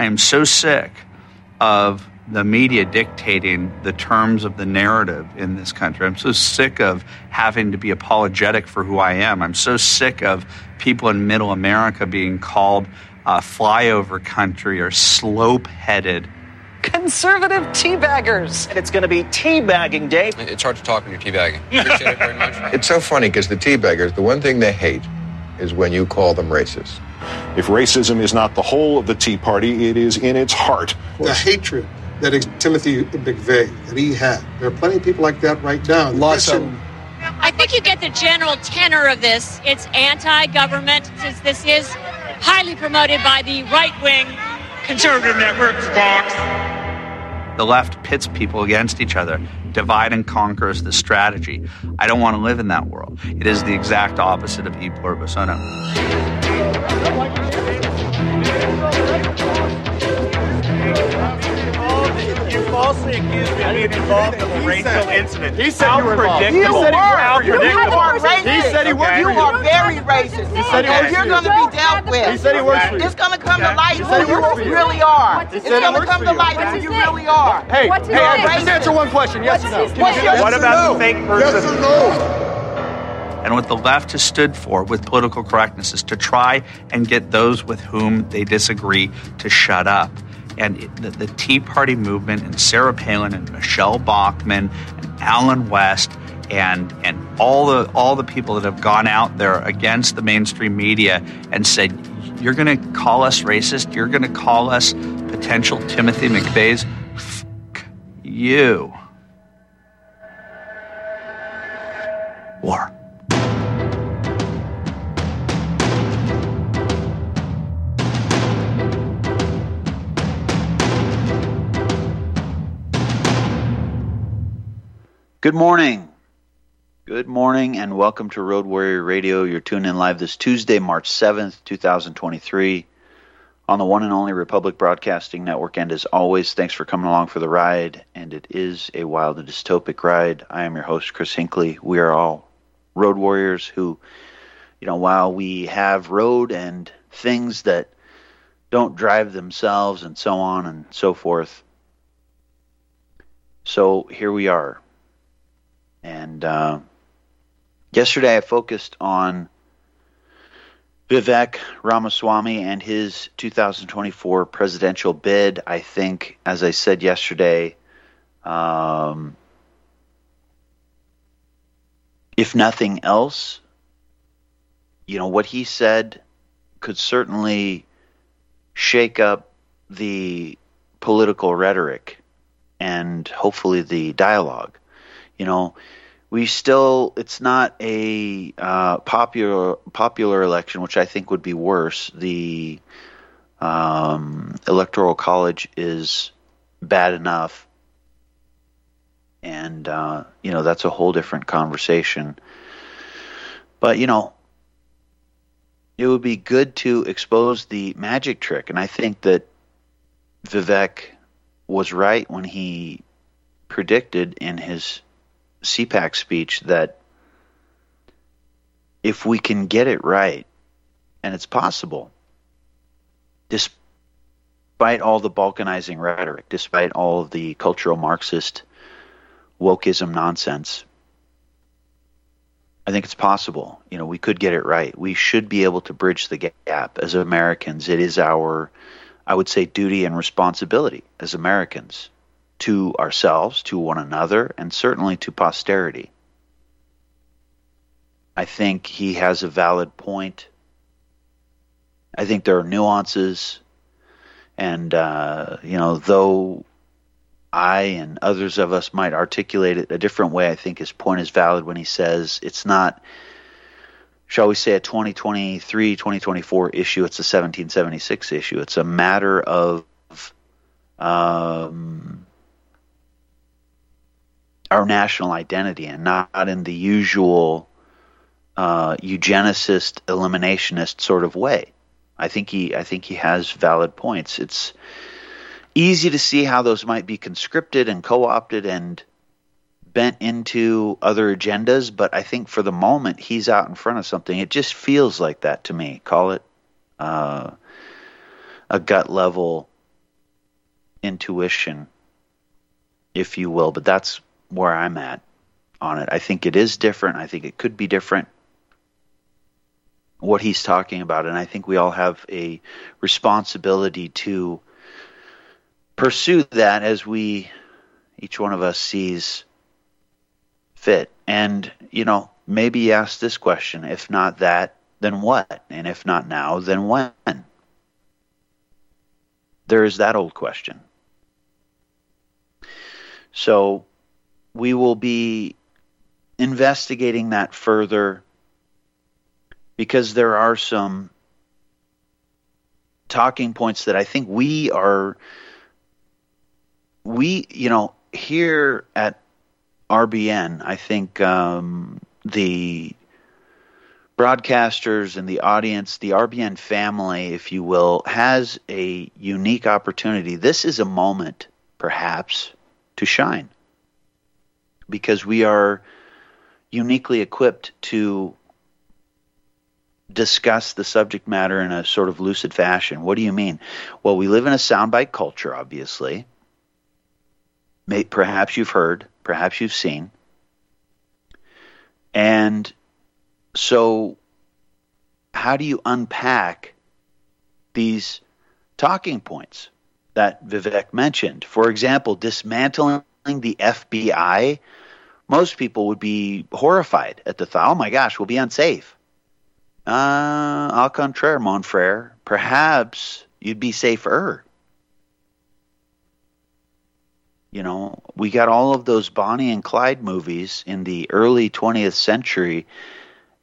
I am so sick of the media dictating the terms of the narrative in this country. I'm so sick of having to be apologetic for who I am. I'm so sick of people in middle America being called uh, flyover country or slope headed. Conservative teabaggers. And it's going to be teabagging day. It's hard to talk when you're teabagging. Appreciate it very much. It's so funny because the teabaggers, the one thing they hate is when you call them racist. If racism is not the whole of the Tea Party, it is in its heart. The hatred that Timothy McVeigh that he had. There are plenty of people like that right now. Lots of them. I think you get the general tenor of this. It's anti-government, since this is highly promoted by the right-wing conservative networks, Fox. The left pits people against each other. Divide and conquer is the strategy. I don't want to live in that world. It is the exact opposite of e pluribus unum falsely accused me of being involved in a racial incident. He said you were involved. You, you said were. You, are racist. He said he worked You are very racist. He said he works You're going to be dealt with. He said he works for you. It's going to come to light who you really are. It's going to come to light who you really are. Hey, hey, just answer one question. Yes or no? What about the fake person? Yes or no? And what the left has stood for with political correctness is to try and get those with whom they disagree to shut up and the, the, Tea Party movement and Sarah Palin and Michele Bachmann and Allen West and and all the all the people that have gone out there against the mainstream media and said you're going to call us racist, you're going to call us potential Timothy McVeighs. Fuck you. Good morning. Good morning and welcome to Road Warrior Radio. You're tuned in live this Tuesday, March 7th, 2023 on the one and only Republic Broadcasting Network. And as always, thanks for coming along for the ride. And it is a wild and dystopic ride. I am your host, Chris Hinckley. We are all road warriors who, you know, while we have road and things that don't drive themselves and so on and so forth. So here we are and uh, yesterday I focused on Vivek Ramaswamy and his 2024 presidential bid. I think, as I said yesterday, um, if nothing else, you know, what he said could certainly shake up the political rhetoric and hopefully the dialogue you know, we still it's not a uh, popular popular election, which I think would be worse. The um, electoral college is bad enough, and uh, you know that's a whole different conversation. But you know, it would be good to expose the magic trick, and I think that Vivek was right when he predicted in his CPAC speech that if we can get it right, and it's possible, despite all the balkanizing rhetoric, despite all of the cultural Marxist wokeism nonsense, I think it's possible. You know, we could get it right. We should be able to bridge the gap as Americans. It is our, I would say, duty and responsibility as Americans to ourselves, to one another, and certainly to posterity. I think he has a valid point. I think there are nuances, and uh, you know, though I and others of us might articulate it a different way, I think his point is valid when he says it's not, shall we say, a 2023 2024 issue, it's a 1776 issue. It's a matter of um, our national identity and not in the usual uh, eugenicist, eliminationist sort of way. I think he I think he has valid points. It's easy to see how those might be conscripted and co-opted and bent into other agendas, but I think for the moment he's out in front of something. It just feels like that to me. Call it uh, a gut level intuition, if you will, but that's where I'm at on it. I think it is different. I think it could be different what he's talking about. And I think we all have a responsibility to pursue that as we, each one of us, sees fit. And, you know, maybe ask this question if not that, then what? And if not now, then when? There is that old question. So we will be investigating that further because there are some talking points that I think we are we you know here at RBN I think um, the broadcasters and the audience the RBN family if you will has a unique opportunity. This is a moment perhaps to shine because we are uniquely equipped to discuss the subject matter in a sort of lucid fashion. What do you mean? Well, we live in a soundbite culture, obviously. May, perhaps you've heard, perhaps you've seen. And so, how do you unpack these talking points that Vivek mentioned? For example, dismantling the FBI. Most people would be horrified at the thought, oh my gosh, we'll be unsafe uh, au contraire, mon frere. Perhaps you'd be safer. You know, we got all of those Bonnie and Clyde movies in the early 20th century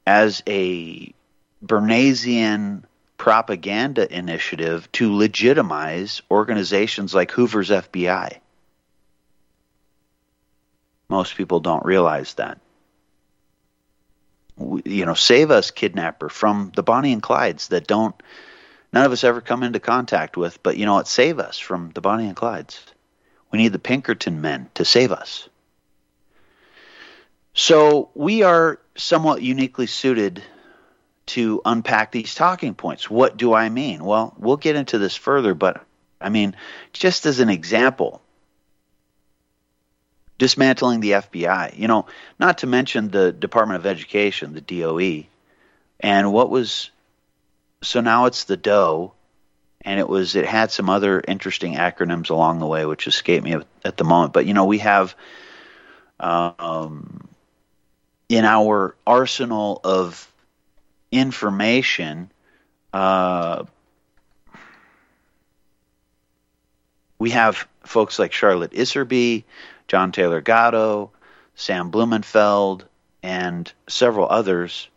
as a Bernaysian propaganda initiative to legitimize organizations like Hoover's FBI. Most people don't realize that you know, save us, kidnapper, from the Bonnie and Clydes that don't, none of us ever come into contact with, but you know what, save us from the Bonnie and Clydes. We need the Pinkerton men to save us. So we are somewhat uniquely suited to unpack these talking points. What do I mean? Well, we'll get into this further, but I mean, just as an example, dismantling the FBI. You know, not to mention the Department of Education, the DOE, and what was so now it's the DOE, and it was it had some other interesting acronyms along the way, which escape me at the moment. But you know, we have um, in our arsenal of information. Uh, we have folks like Charlotte Iserbyt, John Taylor Gatto, Sam Blumenfeld, and several others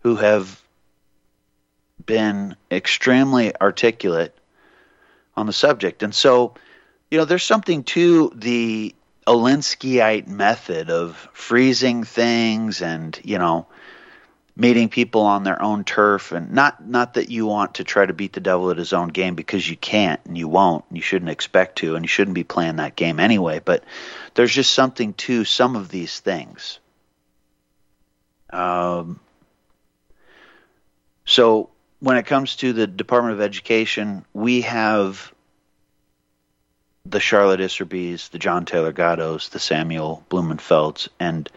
who have been extremely articulate on the subject. And so, you know, there's something to the Alinskyite method of freezing things and, you know, meeting people on their own turf and not not that you want to try to beat the devil at his own game because you can't and you won't and you shouldn't expect to and you shouldn't be playing that game anyway but there's just something to some of these things. Um, so when it comes to the Department of Education we have the Charlotte Iserbyts, the John Taylor Gattos, the Samuel Blumenfelds, and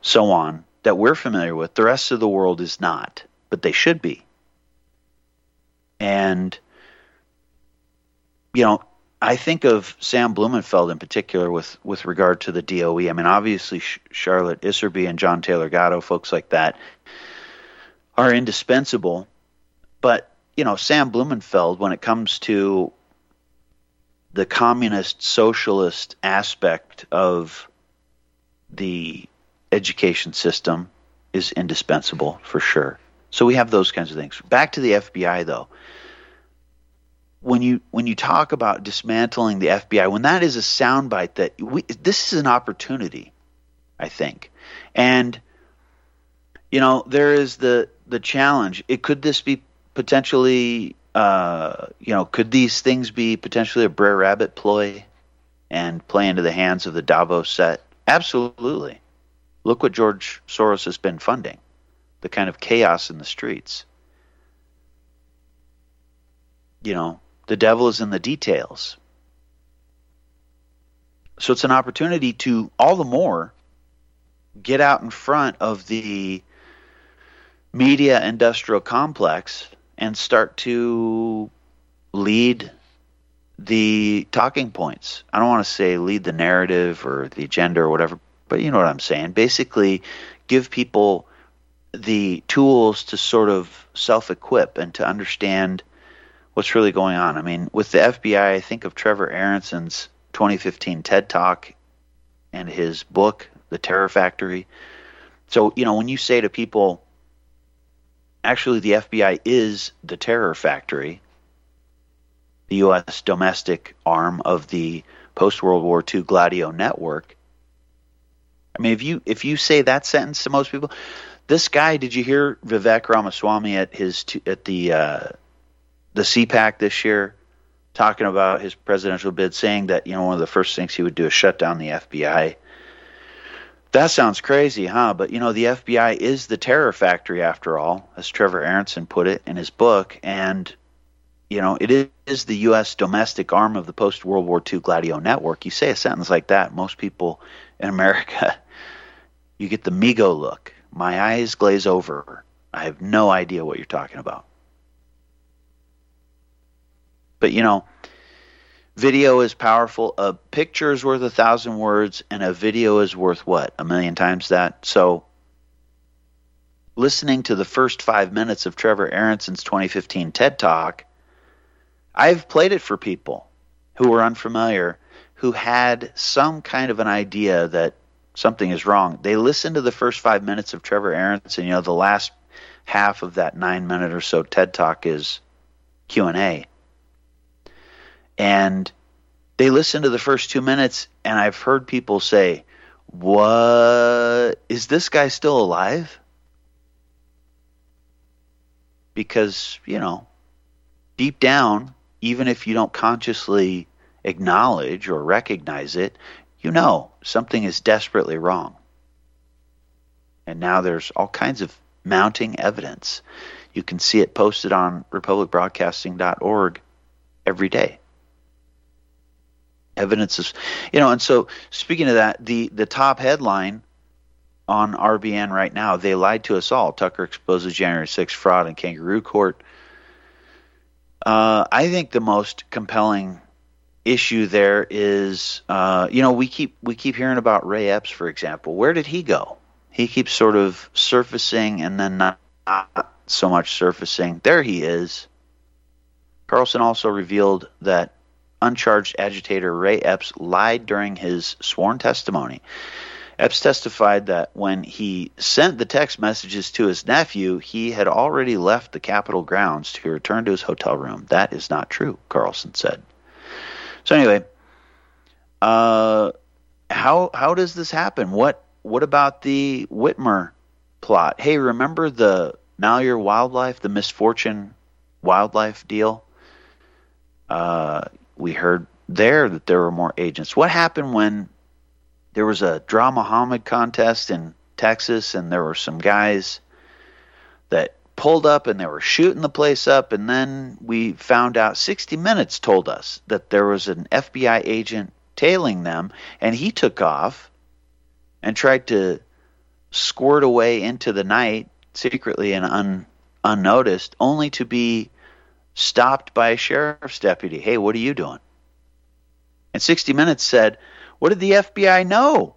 so on that we're familiar with. The rest of the world is not, but they should be. And, you know, I think of Sam Blumenfeld in particular with, with regard to the DOE. I mean, obviously, Charlotte Iserbyt and John Taylor Gatto, folks like that, are indispensable. But, you know, Sam Blumenfeld, when it comes to the communist socialist aspect of the education system is indispensable for sure. So we have those kinds of things. Back to the FBI though. When you when you talk about dismantling the FBI, when that is a soundbite that we this is an opportunity, I think. And you know, there is the the challenge. It could this be potentially uh, you know, could these things be potentially a Brer Rabbit ploy and play into the hands of the Davos set? Absolutely. Look what George Soros has been funding the kind of chaos in the streets. You know, the devil is in the details. So it's an opportunity to all the more get out in front of the media industrial complex and start to lead the talking points. I don't want to say lead the narrative or the agenda or whatever, but you know what I'm saying. Basically, give people the tools to sort of self equip and to understand what's really going on. I mean, with the FBI, I think of Trevor Aaronson's 2015 TED Talk and his book, The Terror Factory. So, you know, when you say to people, actually, the FBI is the terror factory, the U.S. domestic arm of the post World War II Gladio network. I mean, if you if you say that sentence to most people, this guy, did you hear Vivek Ramaswamy at his at the uh, the CPAC this year talking about his presidential bid, saying that you know one of the first things he would do is shut down the FBI. That sounds crazy, huh? But you know the FBI is the terror factory after all, as Trevor Aaronson put it in his book, and you know it is the U.S. domestic arm of the post World War II Gladio network. You say a sentence like that, most people in America, you get the Migo look. My eyes glaze over. I have no idea what you're talking about. But you know, video is powerful. A picture is worth a thousand words, and a video is worth what? A million times that. So, listening to the first five minutes of Trevor Aaronson's 2015 TED Talk, I've played it for people who were unfamiliar, who had some kind of an idea that something is wrong. They listen to the first five minutes of Trevor Aaronson. You know, the last half of that nine minute or so TED Talk is Q and A and they listen to the first two minutes, and I've heard people say, What is this guy still alive? Because, you know, deep down, even if you don't consciously acknowledge or recognize it, you know something is desperately wrong. And now there's all kinds of mounting evidence. You can see it posted on republicbroadcasting.org every day evidence is, you know, and so speaking of that, the the top headline on RBN right now, they lied to us all. Tucker exposes January 6th fraud in kangaroo court. Uh, I think the most compelling issue there is, uh, you know, we keep we keep hearing about Ray Epps, for example. Where did he go? He keeps sort of surfacing and then not, not so much surfacing. There he is. Carlson also revealed that uncharged agitator Ray Epps lied during his sworn testimony. Epps testified that when he sent the text messages to his nephew, he had already left the Capitol grounds to return to his hotel room. That is not true, Carlson said. So anyway, uh, how how does this happen? What what about the Whitmer plot? Hey, remember the Malheur Wildlife, the misfortune wildlife deal? Uh, we heard there that there were more agents. What happened when there was a Draw Muhammad contest in Texas and there were some guys that pulled up and they were shooting the place up and then we found out 60 minutes told us that there was an FBI agent tailing them and he took off and tried to squirt away into the night secretly and un, unnoticed only to be stopped by a sheriff's deputy. Hey, what are you doing? And 60 Minutes said, What did the FBI know?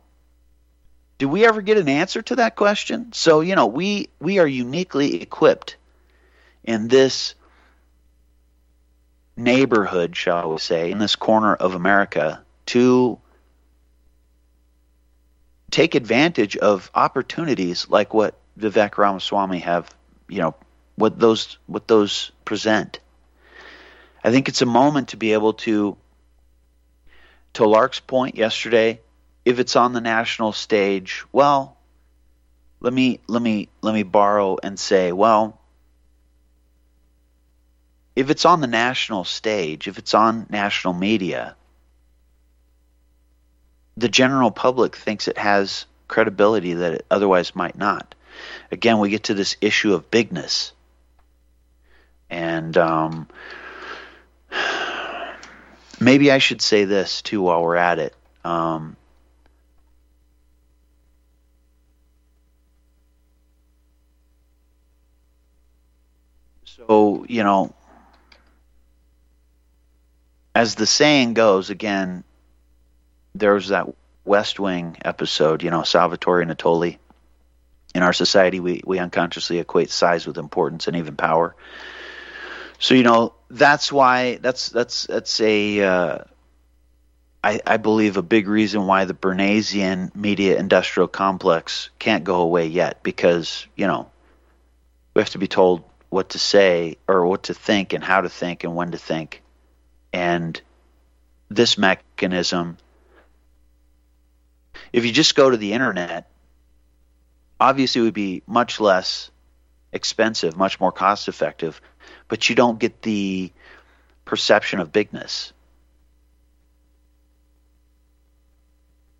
Did we ever get an answer to that question? So, you know, we, we are uniquely equipped in this neighborhood, shall we say, in this corner of America to take advantage of opportunities like what Vivek Ramaswamy have, you know, what those what those present. I think it's a moment to be able to, to Lark's point yesterday, if it's on the national stage, well, let me let me let me borrow and say, well, if it's on the national stage, if it's on national media, the general public thinks it has credibility that it otherwise might not. Again, we get to this issue of bigness. And um, Maybe I should say this too while we're at it. Um, so, you know, as the saying goes, again, there was that West Wing episode, you know, Salvatore Natoli. In our society, we, we unconsciously equate size with importance and even power. So, you know, that's why that's that's that's a uh, I, I believe a big reason why the Bernaysian media industrial complex can't go away yet because you know we have to be told what to say or what to think and how to think and when to think. And this mechanism if you just go to the internet obviously it would be much less expensive much more cost effective but you don't get the perception of bigness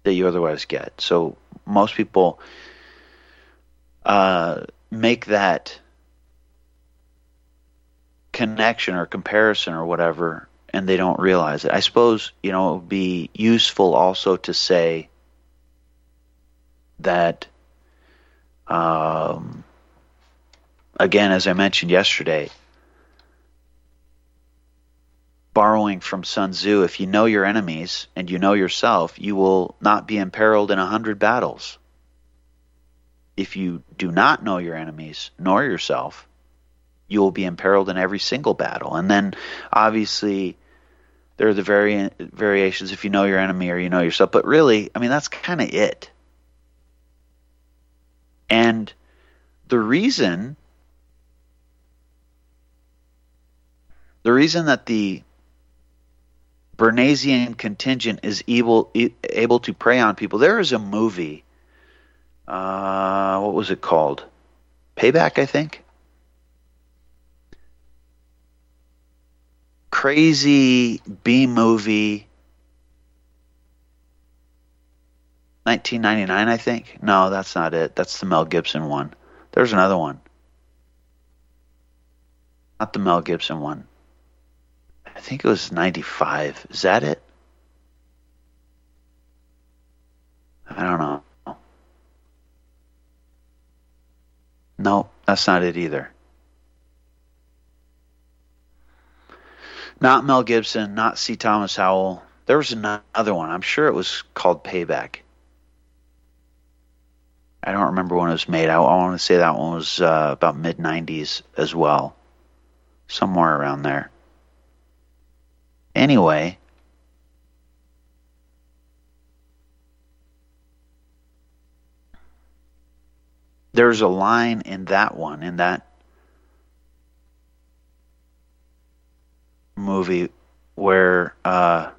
that you otherwise get. So most people uh, make that connection or comparison or whatever, and they don't realize it. I suppose you know it would be useful also to say that. Um, again, as I mentioned yesterday, borrowing from Sun Tzu, if you know your enemies and you know yourself, you will not be imperiled in a hundred battles. If you do not know your enemies nor yourself, you will be imperiled in every single battle. And then, obviously, there are the vari- variations if you know your enemy or you know yourself. But really, I mean, that's kind of it. And the reason the reason that the Bernaysian contingent is able able to prey on people. There is a movie. Uh, what was it called? Payback, I think. Crazy B movie. 1999, I think. No, that's not it. That's the Mel Gibson one. There's another one. Not the Mel Gibson one. I think it was 95. Is that it? I don't know. No, that's not it either. Not Mel Gibson, not C. Thomas Howell. There was another one. I'm sure it was called Payback. I don't remember when it was made. I, I want to say that one was uh, about mid 90s as well. Somewhere around there. Anyway, there's a line in that one, in that movie, where, uh,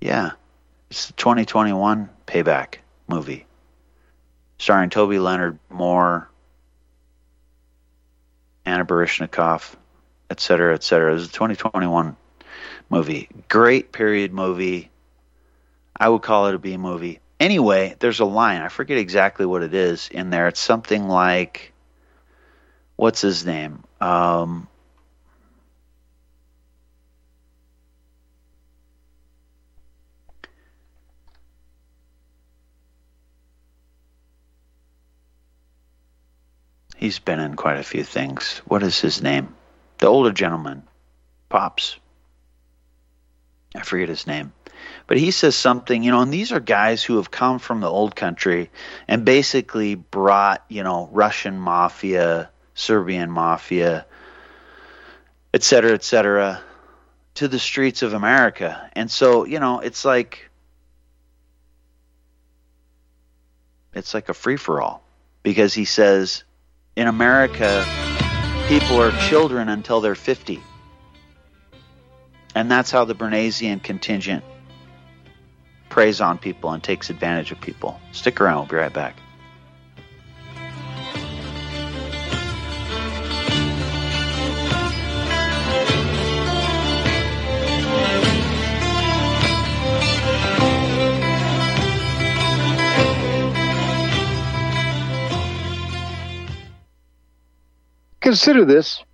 yeah, it's the 2021 Payback movie, starring Toby Leonard Moore, Anna Baryshnikov, et cetera, et cetera. It was a 2021 movie. Great period movie. I would call it a B movie. Anyway, there's a line. I forget exactly what it is in there. It's something like, what's his name? Um, he's been in quite a few things. What is his name? The older gentleman, Pops. I forget his name. But he says something, you know, and these are guys who have come from the old country and basically brought, you know, Russian mafia, Serbian mafia, et cetera, et cetera, to the streets of America. And so, you know, it's like it's like a free for all because he says in America people are children until they're 50. And that's how the Bernaysian contingent preys on people and takes advantage of people. Stick around, we'll be right back. Consider this.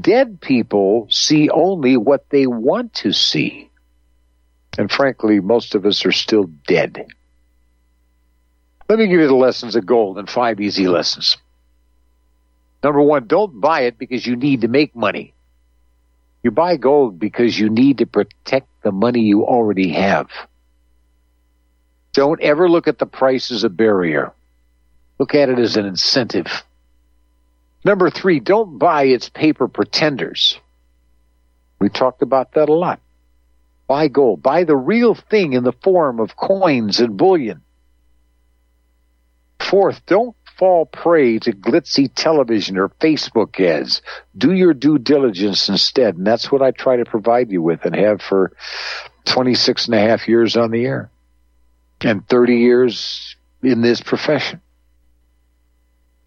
dead people see only what they want to see. And frankly, most of us are still dead. Let me give you the lessons of gold and five easy lessons. Number one, don't buy it because you need to make money. You buy gold because you need to protect the money you already have. Don't ever look at the price as a barrier. Look at it as an incentive. Number three, don't buy its paper pretenders. We talked about that a lot. Buy gold. Buy the real thing in the form of coins and bullion. Fourth, don't fall prey to glitzy television or Facebook ads. Do your due diligence instead. And that's what I try to provide you with and have for 26 and a half years on the air and 30 years in this profession.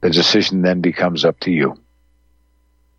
The decision then becomes up to you.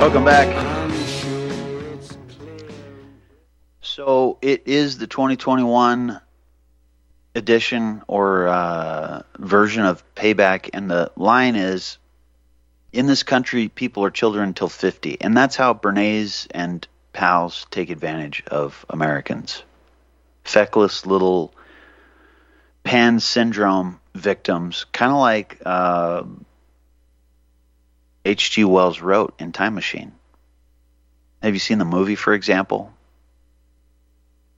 Welcome back. So it is the 2021 edition or uh, version of Payback, and the line is in this country, people are children until 50. And that's how Bernays and pals take advantage of Americans. Feckless little pan syndrome victims, kind of like H.G. Uh, Wells wrote in Time Machine. Have you seen the movie, for example?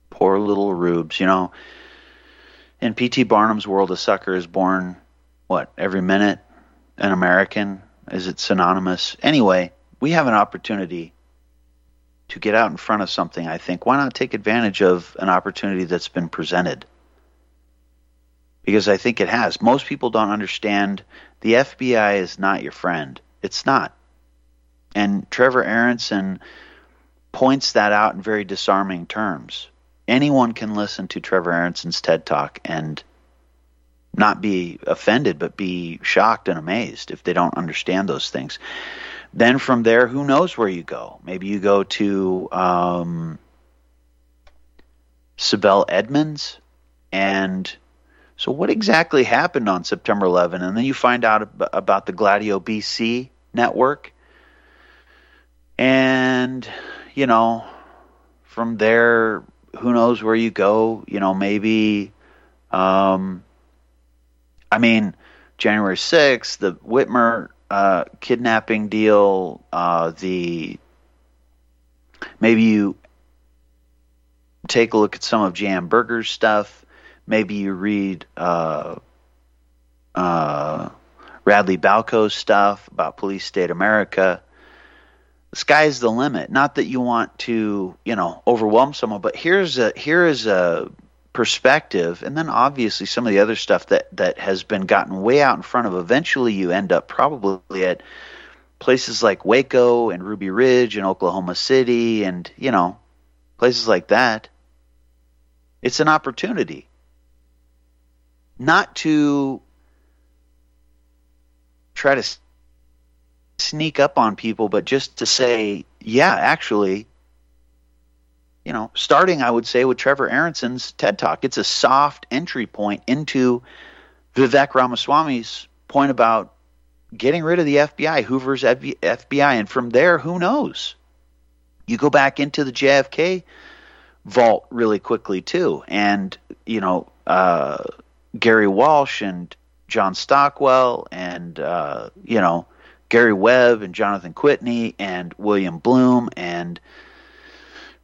Poor little rubes. You know, in P.T. Barnum's world, a sucker is born, what, every minute? An American? Is it synonymous? Anyway, we have an opportunity to get out in front of something, I think. Why not take advantage of an opportunity that's been presented? Because I think it has. Most people don't understand the FBI is not your friend. It's not. And Trevor Aaronson points that out in very disarming terms. Anyone can listen to Trevor Aaronson's TED Talk and not be offended, but be shocked and amazed if they don't understand those things. Then from there, who knows where you go? Maybe you go to um, Sibel Edmonds. And so, what exactly happened on September 11? And then you find out about the Gladio BC network. And, you know, from there, who knows where you go? You know, maybe. Um, I mean, January 6th, the Whitmer uh, kidnapping deal, uh, the maybe you take a look at some of Jan Berger's stuff. Maybe you read uh, uh, Radley Balko's stuff about Police State America. The sky's the limit. Not that you want to, you know, overwhelm someone, but here's a here is a perspective and then obviously some of the other stuff that that has been gotten way out in front of eventually you end up probably at places like Waco and Ruby Ridge and Oklahoma City and you know places like that. It's an opportunity. Not to try to sneak up on people but just to say yeah actually you know, starting, I would say, with Trevor Aaronson's TED Talk. It's a soft entry point into Vivek Ramaswamy's point about getting rid of the FBI, Hoover's FBI. And from there, who knows? You go back into the JFK vault really quickly, too. And, you know, uh, Gary Walsh and John Stockwell and, uh, you know, Gary Webb and Jonathan Whitney and William Blum and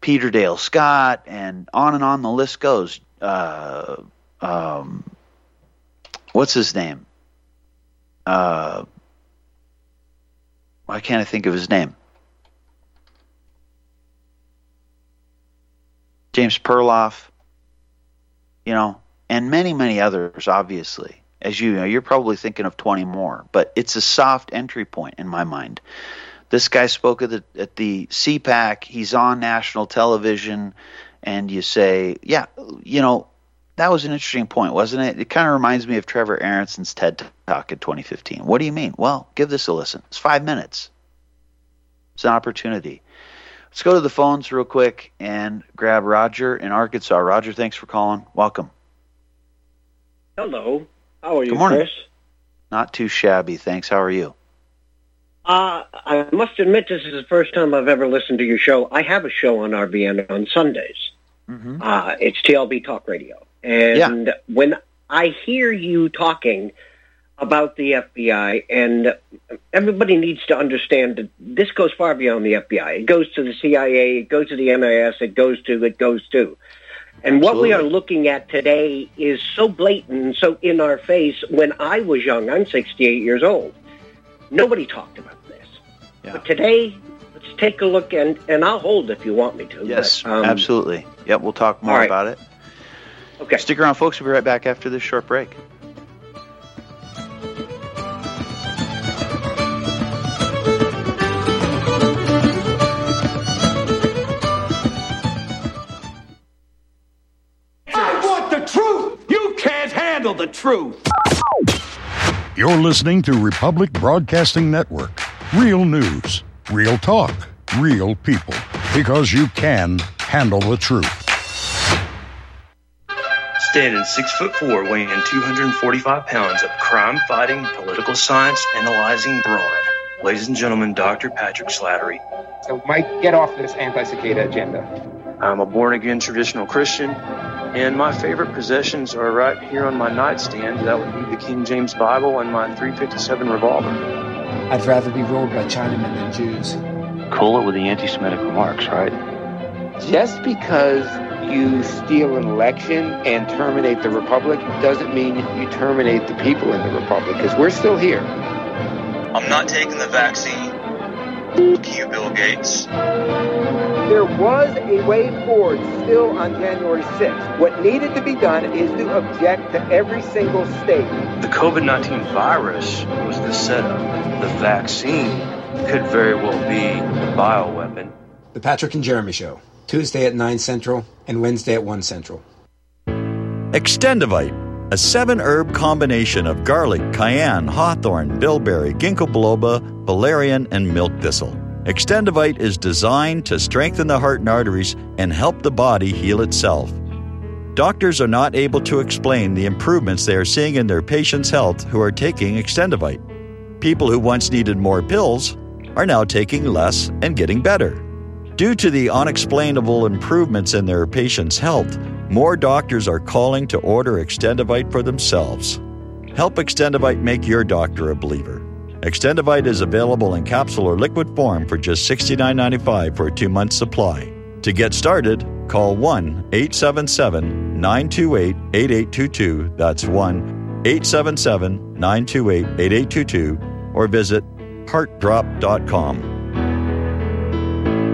Peter Dale Scott, and on and on the list goes. Uh, um, what's his name? Uh, why can't I think of his name? James Perloff, you know, and many, many others, obviously. As you know, you're probably thinking of 20 more, but it's a soft entry point in my mind. This guy spoke at the, at the CPAC. He's on national television, and you say, yeah, you know, that was an interesting point, wasn't it? It kind of reminds me of Trevor Aaronson's TED Talk in 2015. What do you mean? Well, give this a listen. It's five minutes. It's an opportunity. Let's go to the phones real quick and grab Roger in Arkansas. Roger, thanks for calling. Welcome. Hello. How are you, Good morning. Chris? Not too shabby, thanks. How are you? Uh, I must admit this is the first time I've ever listened to your show. I have a show on RBN on Sundays. Mm-hmm. Uh, it's TLB Talk Radio. And when I hear you talking about the FBI, and everybody needs to understand that this goes far beyond the FBI. It goes to the CIA, it goes to the NIS, it goes to, it goes to. And what we are looking at today is so blatant and so in our face. When I was young, I'm 68 years old. Nobody talked about this. But today, let's take a look, and, and I'll hold if you want me to. Yes, but, um, absolutely. Yep, we'll talk more all right. about it. Okay. Stick around, folks. We'll be right back after this short break. I want the truth. You can't handle the truth. You're listening to Republic Broadcasting Network. Real news, real talk, real people. Because you can handle the truth. Standing six foot four, weighing 245 pounds of crime fighting, political science analyzing brawn. Ladies and gentlemen, Dr. Patrick Slattery. So, Mike, get off this anti cicada agenda. I'm a born again traditional Christian, and my favorite possessions are right here on my nightstand. That would be the King James Bible and my 357 revolver. I'd rather be ruled by Chinamen than Jews. Cool it with the anti Semitic remarks, right? Just because you steal an election and terminate the republic doesn't mean you terminate the people in the republic, because we're still here. I'm not taking the vaccine. Fuck you, Bill Gates. There was a way forward still on January 6th. What needed to be done is to object to every single state. The COVID 19 virus was the setup. The vaccine could very well be the bioweapon. The Patrick and Jeremy Show, Tuesday at 9 Central and Wednesday at 1 Central. Extendovite, a seven herb combination of garlic, cayenne, hawthorn, bilberry, ginkgo biloba, valerian, and milk thistle. Extendovite is designed to strengthen the heart and arteries and help the body heal itself. Doctors are not able to explain the improvements they are seeing in their patients' health who are taking Extendovite. People who once needed more pills are now taking less and getting better. Due to the unexplainable improvements in their patients' health, more doctors are calling to order Extendovite for themselves. Help Extendovite make your doctor a believer. Extendivite is available in capsule or liquid form for just $69.95 for a two month supply. To get started, call 1 877 928 8822. That's 1 877 928 8822 or visit heartdrop.com.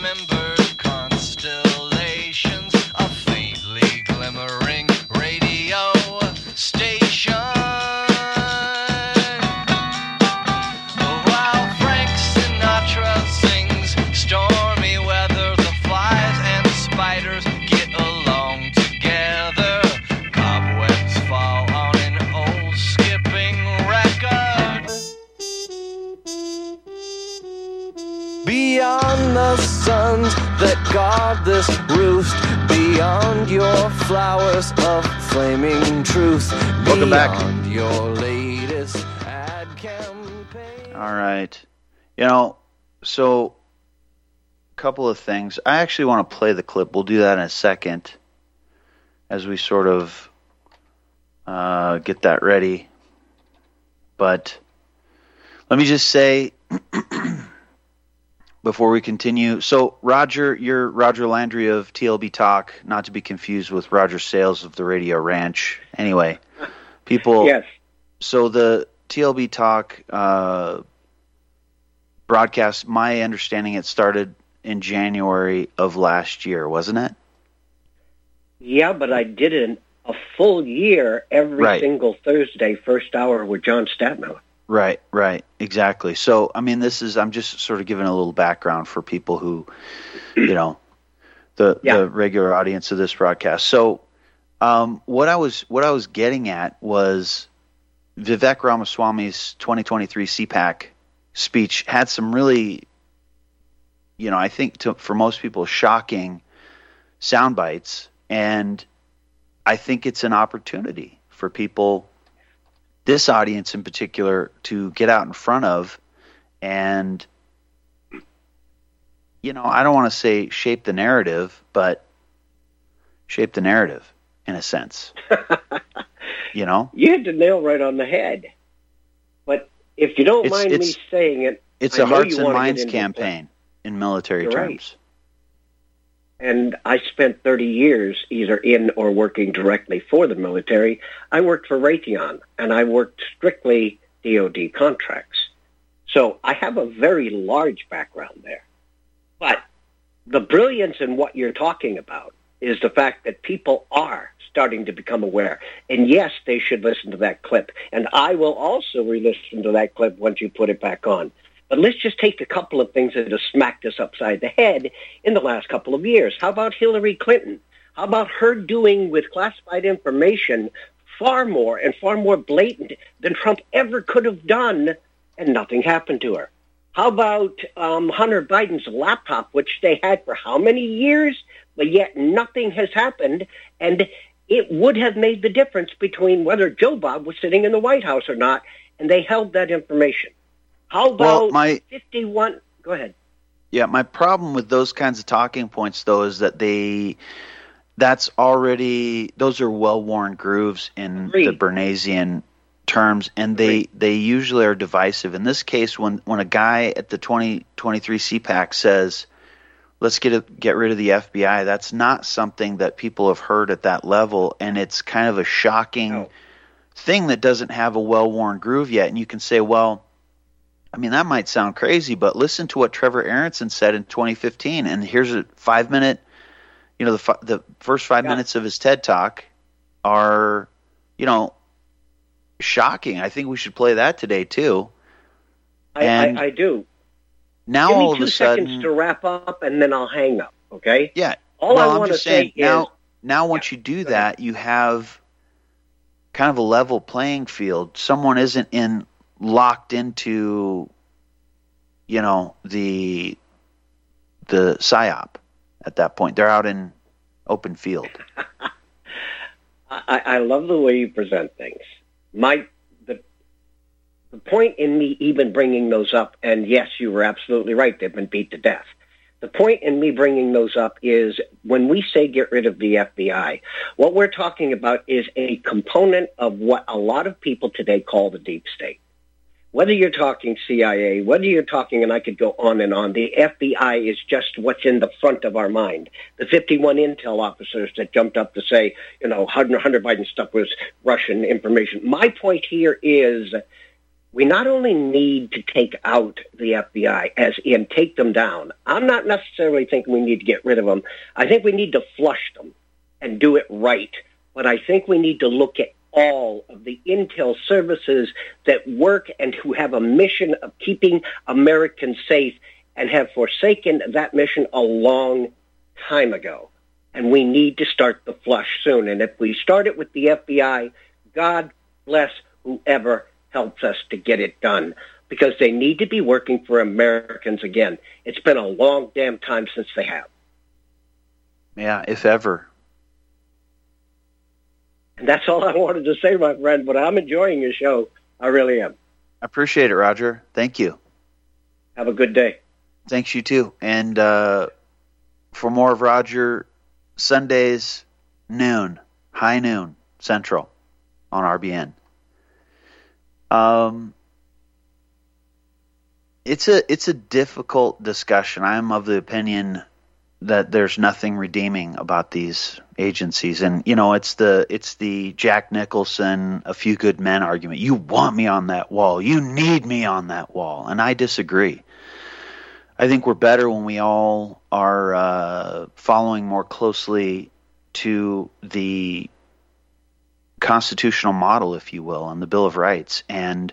remember guard this roost beyond your flowers of flaming truth. Welcome back. Your latest ad campaign. All right. You know, so a couple of things. I actually want to play the clip. We'll do that in a second as we sort of uh, get that ready. But let me just say before we continue. So, Roger, you're Roger Landry of TLB Talk, not to be confused with Roger Sales of the Radio Ranch. Anyway, people. Yes. So the TLB Talk uh, broadcast, my understanding, it started in January of last year, wasn't it? Yeah, but I did it a full year every right. single Thursday, first hour with John Statmiller. Right, right, exactly. So, I mean, this is I'm just sort of giving a little background for people who, you know, the yeah. the regular audience of this broadcast. So, Um, what I was what I was getting at was Vivek Ramaswamy's 2023 CPAC speech had some really, you know, I think to, for most people shocking sound bites, and I think it's an opportunity for people, this audience in particular, to get out in front of and you know, I don't want to say shape the narrative, but shape the narrative in a sense. you know? You hit the nail right on the head. But if you don't It's- mind me saying it, It's I a hearts and minds campaign in military You're terms. And I spent 30 years either in or working directly for the military. I worked for Raytheon, and I worked strictly DoD contracts. So I have a very large background there. But the brilliance in what you're talking about is the fact that people are starting to become aware. And yes, they should listen to that clip. And I will also re-listen to that clip once you put it back on. But let's just take a couple of things that have smacked us upside the head in the last couple of years. How about Hillary Clinton? How about her doing with classified information far more and far more blatant than Trump ever could have done, and nothing happened to her? How about um, Hunter Biden's laptop, which they had for how many years, but yet nothing has happened, and it would have made the difference between whether Joe Bob was sitting in the White House or not, and they held that information. How Well, about my- 51? Go ahead. Yeah, my problem with those kinds of talking points though is that they that's already those are well-worn grooves in the Bernaysian terms and they they usually are divisive. In this case when when a guy at the 2023 CPAC says let's get a, get rid of the FBI, that's not something that people have heard at that level and it's kind of a shocking thing that doesn't have a well-worn groove yet and you can say well I mean, that might sound crazy, but listen to what Trevor Aaronson said in 2015. And here's a five minute, you know, the, the first five minutes of his TED talk are, you know, shocking. I think we should play that today too. I, I, I do. Now Give me all of two a sudden, seconds to wrap up, and then I'll hang up. Okay? yeah. All well, I want to say is now, now once you do that, you have kind of a level playing field. Someone isn't in locked into, you know, the the psyop at that point. They're out in open field. I, I love the way you present things. My the the point in me even bringing those up, and yes, you were absolutely right. They've been beat to death. The point in me bringing those up is when we say get rid of the FBI, what we're talking about is a component of what a lot of people today call the deep state. Whether you're talking CIA, whether you're talking, and I could go on and on, the FBI is just what's in the front of our mind. The 51 intel officers that jumped up to say, you know, Hunter, Biden stuff was Russian information. My point here is we not only need to take out the FBI, as in take them down. I'm not necessarily thinking we need to get rid of them. I think we need to flush them and do it right. But I think we need to look at all of the intel services that work and who have a mission of keeping Americans safe and have forsaken that mission a long time ago. And we need to start the flush soon. And if we start it with the FBI, God bless whoever helps us to get it done because they need to be working for Americans again. It's been a long damn time since they have. Yeah, if ever. That's all I wanted to say, my friend, but I'm enjoying your show. I really am. I appreciate it, Roger. Thank you. Have a good day. Thanks, you too. And uh, for more of Roger, Sundays, noon, high noon, Central on RBN. Um, it's a it's a difficult discussion. I'm of the opinion that there's nothing redeeming about these agencies, and you know it's the it's the Jack Nicholson, a few good men argument. You want me on that wall. You need me on that wall, and I disagree. I think we're better when we all are uh, following more closely to the constitutional model, if you will, and the Bill of Rights and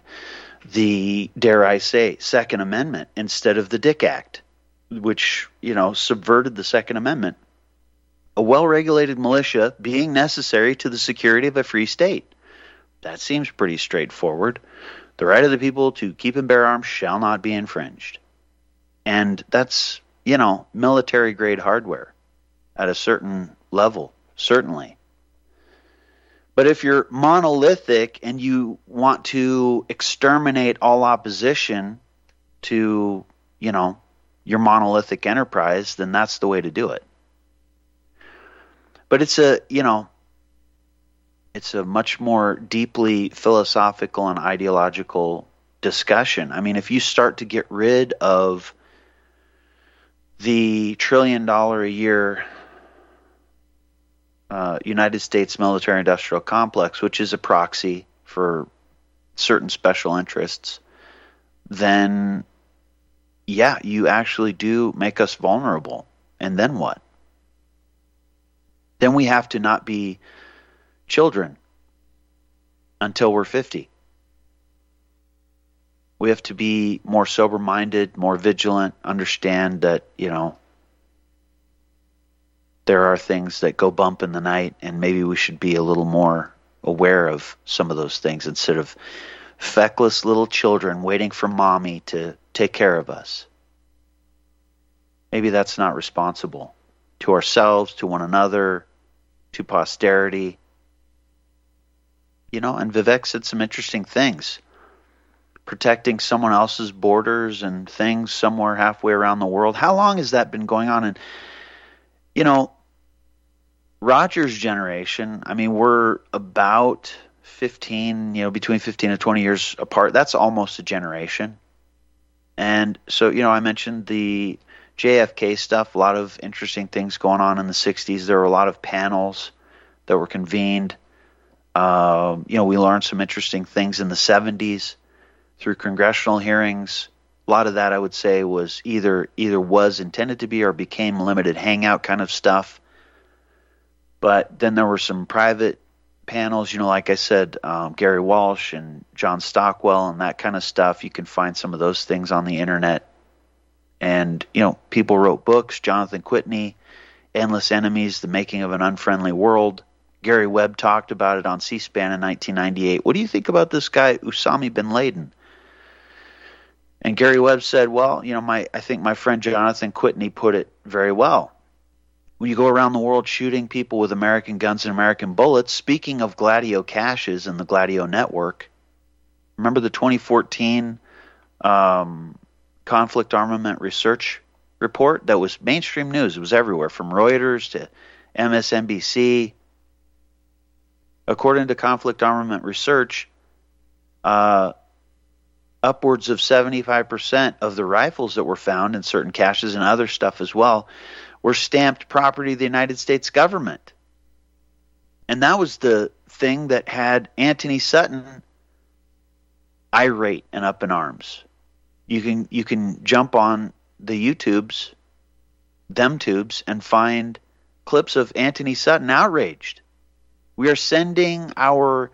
the, dare I say, Second Amendment instead of the Dick Act, which, you know, subverted the Second Amendment a well regulated militia being necessary to the security of a free state. That seems pretty straightforward. The right of the people to keep and bear arms shall not be infringed. And that's, you know, military grade hardware at a certain level, certainly. But if you're monolithic and you want to exterminate all opposition to, you know, your monolithic enterprise, then that's the way to do it. But it's a, you know, it's a much more deeply philosophical and ideological discussion. I mean, if you start to get rid of the trillion dollar a year uh, United States military industrial complex, which is a proxy for certain special interests, then yeah, you actually do make us vulnerable. And then what? Then we have to not be children until we're 50. We have to be more sober minded, more vigilant, understand that, you know, there are things that go bump in the night, and maybe we should be a little more aware of some of those things instead of feckless little children waiting for mommy to take care of us. Maybe that's not responsible to ourselves, to one another, to posterity. You know, and Vivek said some interesting things. Protecting someone else's borders and things somewhere halfway around the world. How long has that been going on? And, you know, Roger's generation, I mean, we're about 15, you know, between 15 and 20 years apart. That's almost a generation. And so, you know, I mentioned the JFK stuff, a lot of interesting things going on in the 60s. There were a lot of panels that were convened. Uh, you know, we learned some interesting things in the 70s through congressional hearings. A lot of that, I would say, was either either was intended to be or became limited hangout kind of stuff. But then there were some private panels, you know, like I said, um, Gary Walsh and John Stockwell and that kind of stuff. You can find some of those things on the internet. And, you know, people wrote books. Jonathan Kwitny, Endless Enemies, The Making of an Unfriendly World. Gary Webb talked about it on C SPAN in 1998. What do you think about this guy, Usama bin Laden? And Gary Webb said, well, you know, my I think my friend Jonathan Kwitny put it very well. When you go around the world shooting people with American guns and American bullets, speaking of Gladio caches and the Gladio network, remember the 2014 um, conflict armament research report that was mainstream news. It was everywhere from Reuters to MSNBC. According to conflict armament research, uh, upwards of 75% of the rifles that were found in certain caches and other stuff as well were stamped property of the United States government. And that was the thing that had Antony Sutton irate and up in arms. You can you can jump on the YouTubes, them tubes, and find clips of Antony Sutton outraged. We are sending our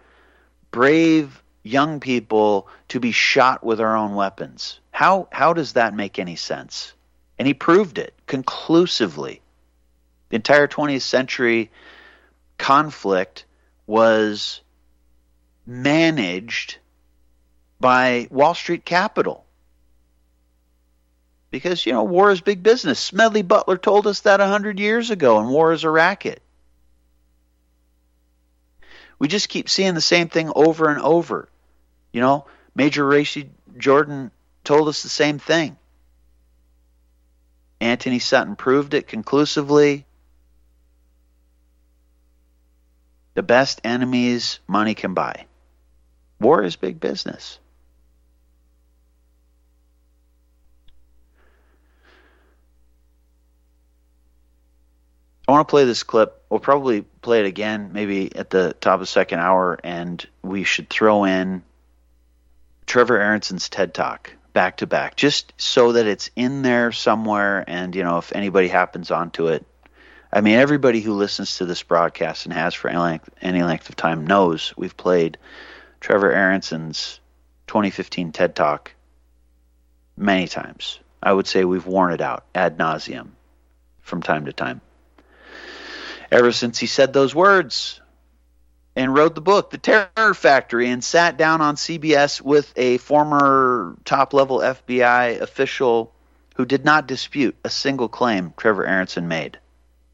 brave young people to be shot with our own weapons. How how does that make any sense? And he proved it conclusively. The entire 20th century conflict was managed by Wall Street capital because you know war is big business. Smedley Butler told us that a hundred years ago, and war is a racket. We just keep seeing the same thing over and over. You know, Major Racey Jordan told us the same thing. Antony Sutton proved it conclusively. The best enemies money can buy. War is big business. I want to play this clip. We'll probably play it again, maybe at the top of the second hour, and we should throw in Trevor Aaronson's TED Talk back to back, just so that it's in there somewhere. And you know, if anybody happens onto it, I mean, everybody who listens to this broadcast and has for any length, any length of time knows we've played Trevor Aaronson's 2015 TED Talk many times. I would say we've worn it out ad nauseum from time to time. ever since he said those words and wrote the book, The Terror Factory, and sat down on CBS with a former top level FBI official who did not dispute a single claim Trevor Aaronson made.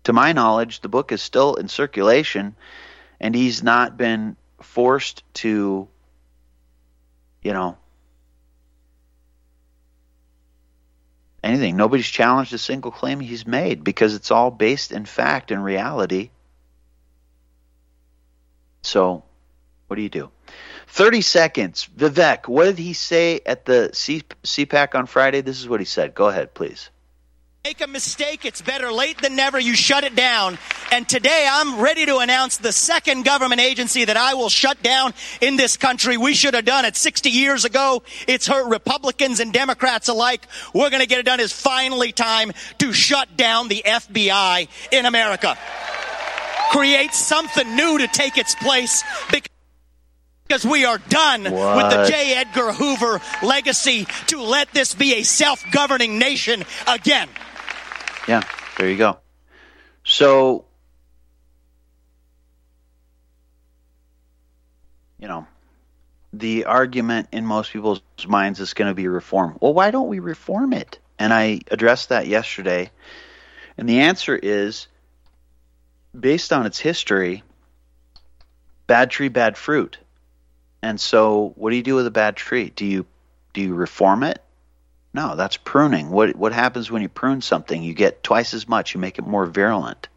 To my knowledge, the book is still in circulation, and he's not been forced to, you know, anything. Nobody's challenged a single claim he's made because it's all based in fact and reality. So, what do you do? 30 seconds. Vivek, what did he say at the C- CPAC on Friday? This is what he said. Go ahead, please. Make a mistake, it's better late than never. You shut it down. And today I'm ready to announce the second government agency that I will shut down in this country. We should have done it 60 years ago. It's hurt Republicans and Democrats alike. We're going to get it done. It's finally time to shut down the FBI in America. Create something new to take its place because we are done What? with the J. Edgar Hoover legacy to let this be a self governing nation again. Yeah, there you go. So, you know, the argument in most people's minds is going to be reform. Well, why don't we reform it? And I addressed that yesterday. And the answer is based on its history, bad tree, bad fruit. And so, what do you do with a bad tree? Do you do you reform it? No, that's pruning. What what happens when you prune something? You get twice as much. You make it more virulent.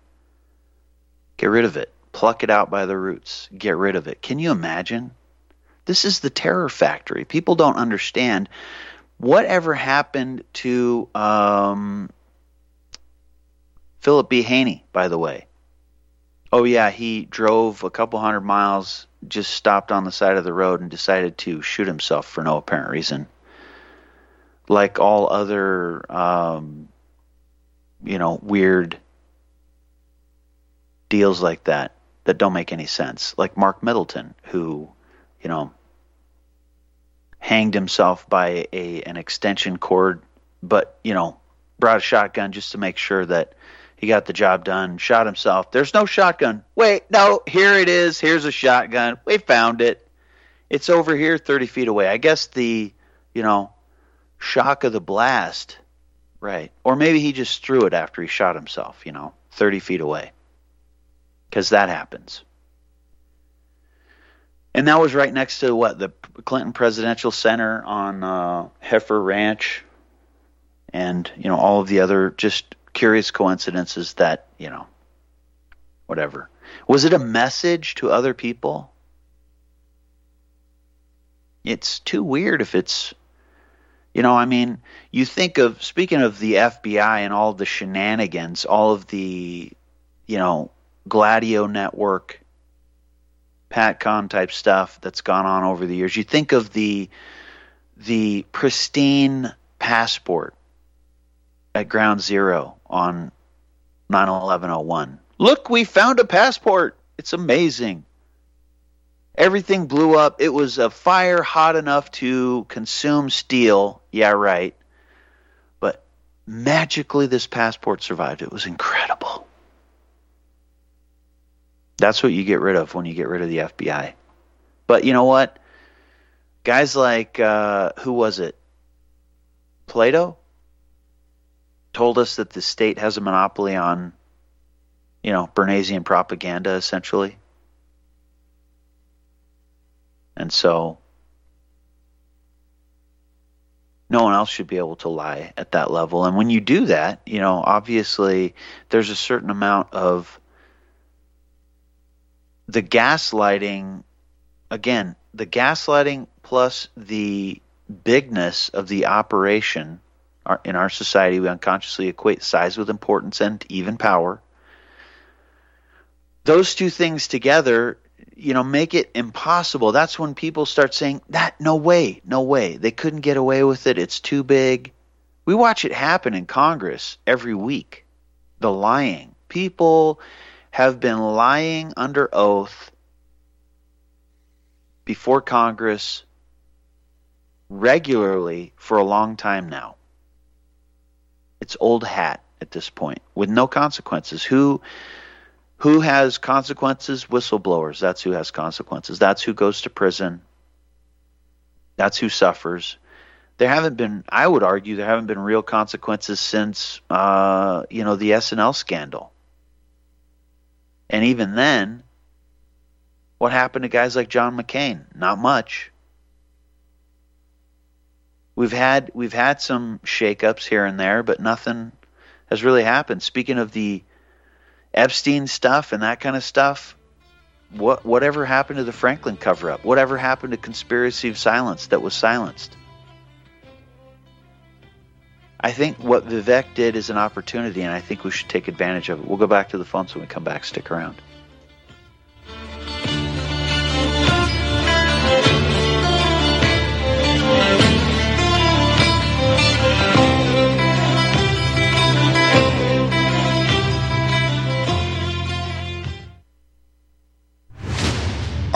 Get rid of it. Pluck it out by the roots. Get rid of it. Can you imagine? This is the terror factory. People don't understand whatever happened to um, Philip B. Haney, by the way. Oh yeah, he drove a couple hundred miles, just stopped on the side of the road and decided to shoot himself for no apparent reason. Like all other, um, you know, weird deals like that that don't make any sense. Like Mark Middleton, who, you know, hanged himself by a an extension cord, but you know, brought a shotgun just to make sure that he got the job done. Shot himself. There's no shotgun. Wait, no, here it is. Here's a shotgun. We found it. It's over here, 30 feet away. I guess the, you know, shock of the blast, right? Or maybe he just threw it after he shot himself. You know, 30 feet away, because that happens. And that was right next to what the Clinton Presidential Center on uh, Heifer Ranch, and you know all of the other just curious coincidences that you know, whatever. Was it a message to other people? It's too weird if it's, you know, I mean, you think of speaking of the FBI and all the shenanigans, all of the, you know, Gladio Network PatCon type stuff that's gone on over the years. You think of the the pristine passport at Ground Zero on 9/11/01. Look, we found a passport. It's amazing. Everything blew up. It was a fire hot enough to consume steel. Yeah, right. But magically, this passport survived. It was incredible. That's what you get rid of when you get rid of the FBI. But you know what? Guys like, uh, who was it? Plato? Told us that the state has a monopoly on, you know, Bernaysian propaganda, essentially. And so, no one else should be able to lie at that level. And when you do that, you know, obviously there's a certain amount of the gaslighting again the gaslighting plus the bigness of the operation our, in our society we unconsciously equate size with importance and even power. Those two things together you know make it impossible. That's when people start saying that no way no way. They couldn't get away with it. It's too big. We watch it happen in congress every week. The lying. People have been lying under oath before Congress regularly for a long time now. It's old hat at this point with no consequences. Who Who has consequences? Whistleblowers. That's who has consequences. That's who goes to prison. That's who suffers. There haven't been, I would argue, there haven't been real consequences since, uh, you know, the S&L scandal. And even then, what happened to guys like John McCain? Not much. We've had we've had some shakeups here and there, but nothing has really happened. Speaking of the Epstein stuff and that kind of stuff, what whatever happened to the Franklin cover up? Whatever happened to conspiracy of silence that was silenced? I think what Vivek did is an opportunity, and I think we should take advantage of it. We'll go back to the phones when we come back. Stick around.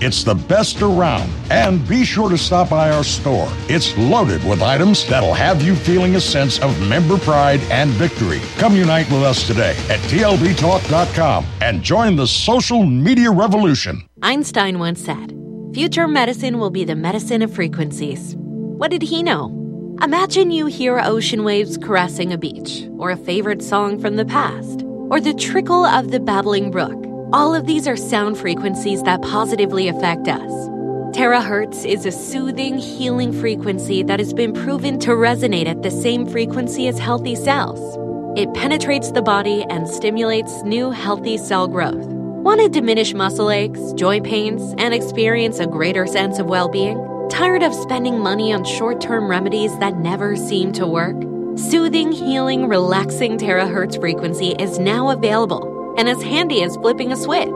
It's the best around. And be sure to stop by our store. It's loaded with items that'll have you feeling a sense of member pride and victory. Come unite with us today at TLBTalk.com and join the social media revolution. Einstein once said, Future medicine will be the medicine of frequencies. What did he know? Imagine you hear ocean waves caressing a beach, or a favorite song from the past, or the trickle of the babbling brook. All of these are sound frequencies that positively affect us. Terahertz is a soothing, healing frequency that has been proven to resonate at the same frequency as healthy cells. It penetrates the body and stimulates new healthy cell growth. Want to diminish muscle aches, joint pains, and experience a greater sense of well being? Tired of spending money on short term remedies that never seem to work? Soothing, healing, relaxing terahertz frequency is now available and as handy as flipping a switch.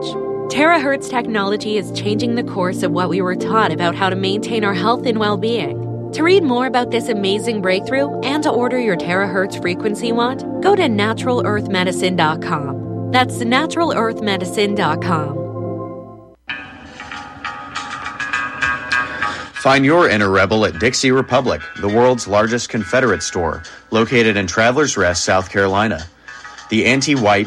Terahertz technology is changing the course of what we were taught about how to maintain our health and well being. To read more about this amazing breakthrough and to order your terahertz frequency wand, go to naturalearthmedicine.com. That's naturalearthmedicine.com. Find your inner rebel at Dixie Republic, the world's largest Confederate store, located in Travelers Rest, South Carolina. The anti white,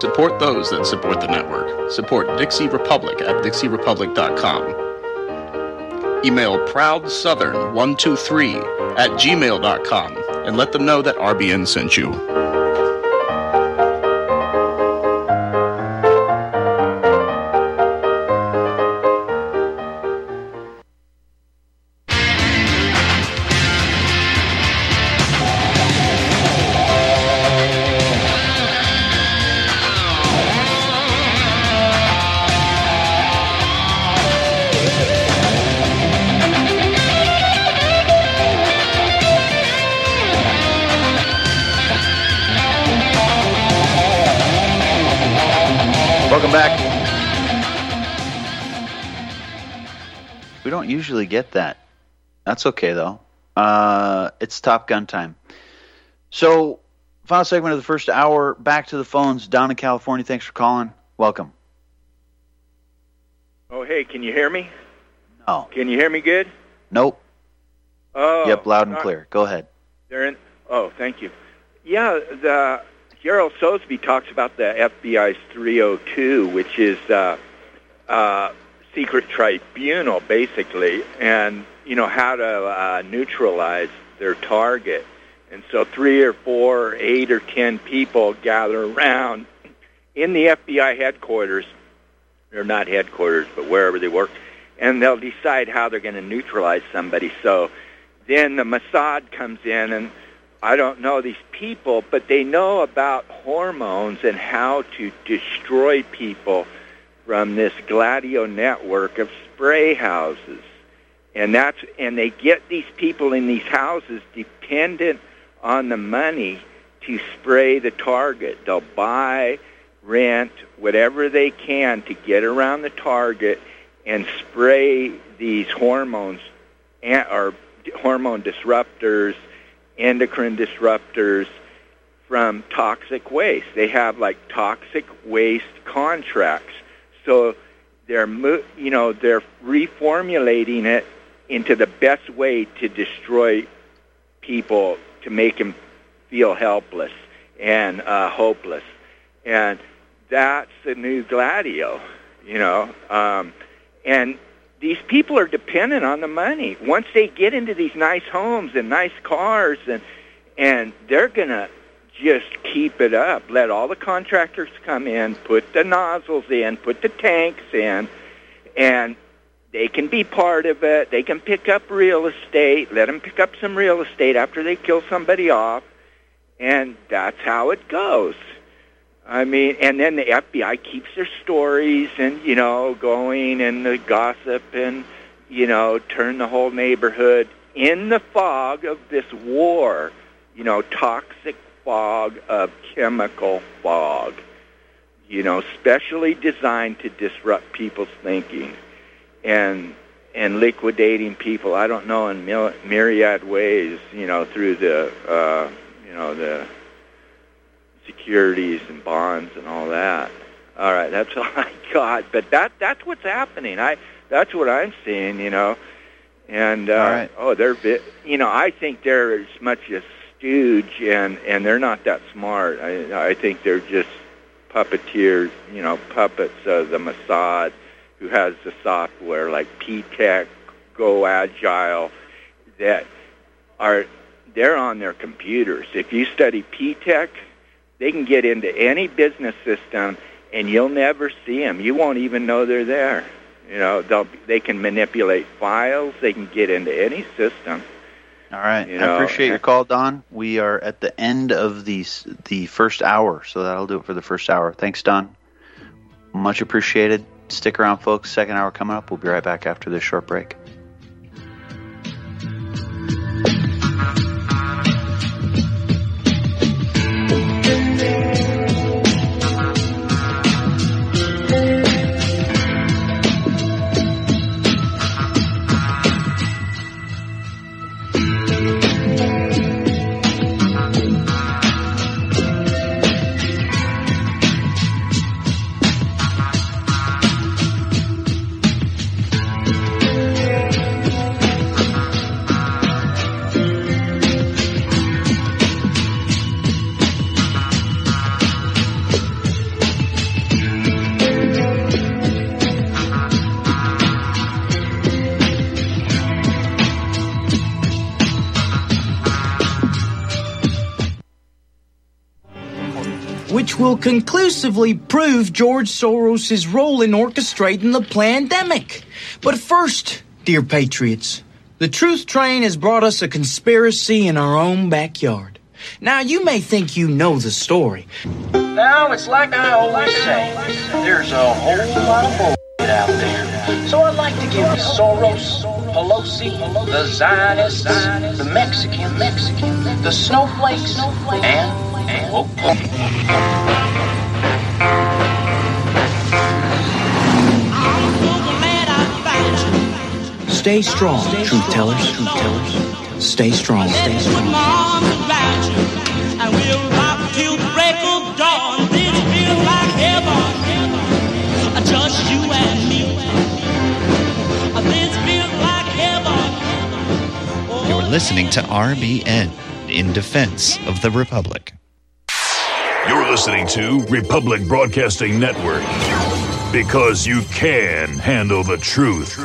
Support those that support the network. Support Dixie Republic at DixieRepublic.com. Email ProudSouthern123 at gmail.com and let them know that RBN sent you. Welcome back. We don't usually get that. That's okay though. Uh, it's Top Gun time. So, final segment of the first hour. Back to the phones. Down in California. Thanks for calling. Welcome. Oh, hey, can you hear me? No. Can you hear me good? Nope. Oh. yep, loud and clear. Go ahead. They're in. Oh, thank you. Yeah, the Gerald Sosbee talks about the FBI's 302, which is uh, uh, secret tribunal, basically, and you know how to uh, neutralize their target. And so three or four, or eight or ten people gather around in the FBI headquarters, or not headquarters, but wherever they work, and they'll decide how they're going to neutralize somebody. So then the Mossad comes in, and I don't know these people, but they know about hormones and how to destroy people from this Gladio network of spray houses. And that's and they get these people in these houses dependent on the money to spray the target. They'll buy, rent, whatever they can to get around the target and spray these hormones or hormone disruptors, endocrine disruptors from toxic waste. They have like toxic waste contracts. So they're you know they're reformulating it into the best way to destroy people to make them feel helpless and uh, hopeless, and that's the new Gladio, you know. Um, and these people are dependent on the money. Once they get into these nice homes and nice cars, and and they're gonna just keep it up. Let all the contractors come in, put the nozzles in, put the tanks in, and they can be part of it. They can pick up real estate. Let them pick up some real estate after they kill somebody off, and that's how it goes. I mean, and then the FBI keeps their stories and you know going and the gossip and you know turn the whole neighborhood in the fog of this war, you know, toxic fog of chemical fog, you know, specially designed to disrupt people's thinking and and liquidating people. I don't know in myriad ways, you know, through the uh, you know the securities and bonds and all that. All right, that's all I got. But that that's what's happening. I that's what I'm seeing. You know, and uh, right. oh, they're vi- you know I think they're as much a stooge, and and they're not that smart. I I think they're just puppeteers. You know, puppets of the Mossad, who has the software like P-Tech, Go Agile, that are they're on their computers. If you study P-Tech, they can get into any business system, and you'll never see them. You won't even know they're there. You know, they'll they can manipulate files. They can get into any system. All right. You I appreciate your eh. call, Don. We are at the end of the the first hour, so that'll do it for the first hour. Thanks, Don. Much appreciated. Stick around, folks. Second hour coming up. We'll be right back after this short break. Conclusively prove George Soros' role in orchestrating the pandemic. But first, dear patriots, the truth train has brought us a conspiracy in our own backyard. Now, you may think you know the story. Now, it's like I always say, there's a whole lot of bullshit out there. So I'd like to give Soros, Pelosi, the Zionists, the Mexican, Mexican, the snowflakes, and, and woke Stay strong, truth tellers, truth tellers. Stay strong, stay strong. Just you and me. This feels like heaven. You're listening to RBN in defense of the Republic. You're listening to Republic Broadcasting Network. Because you can handle the truth.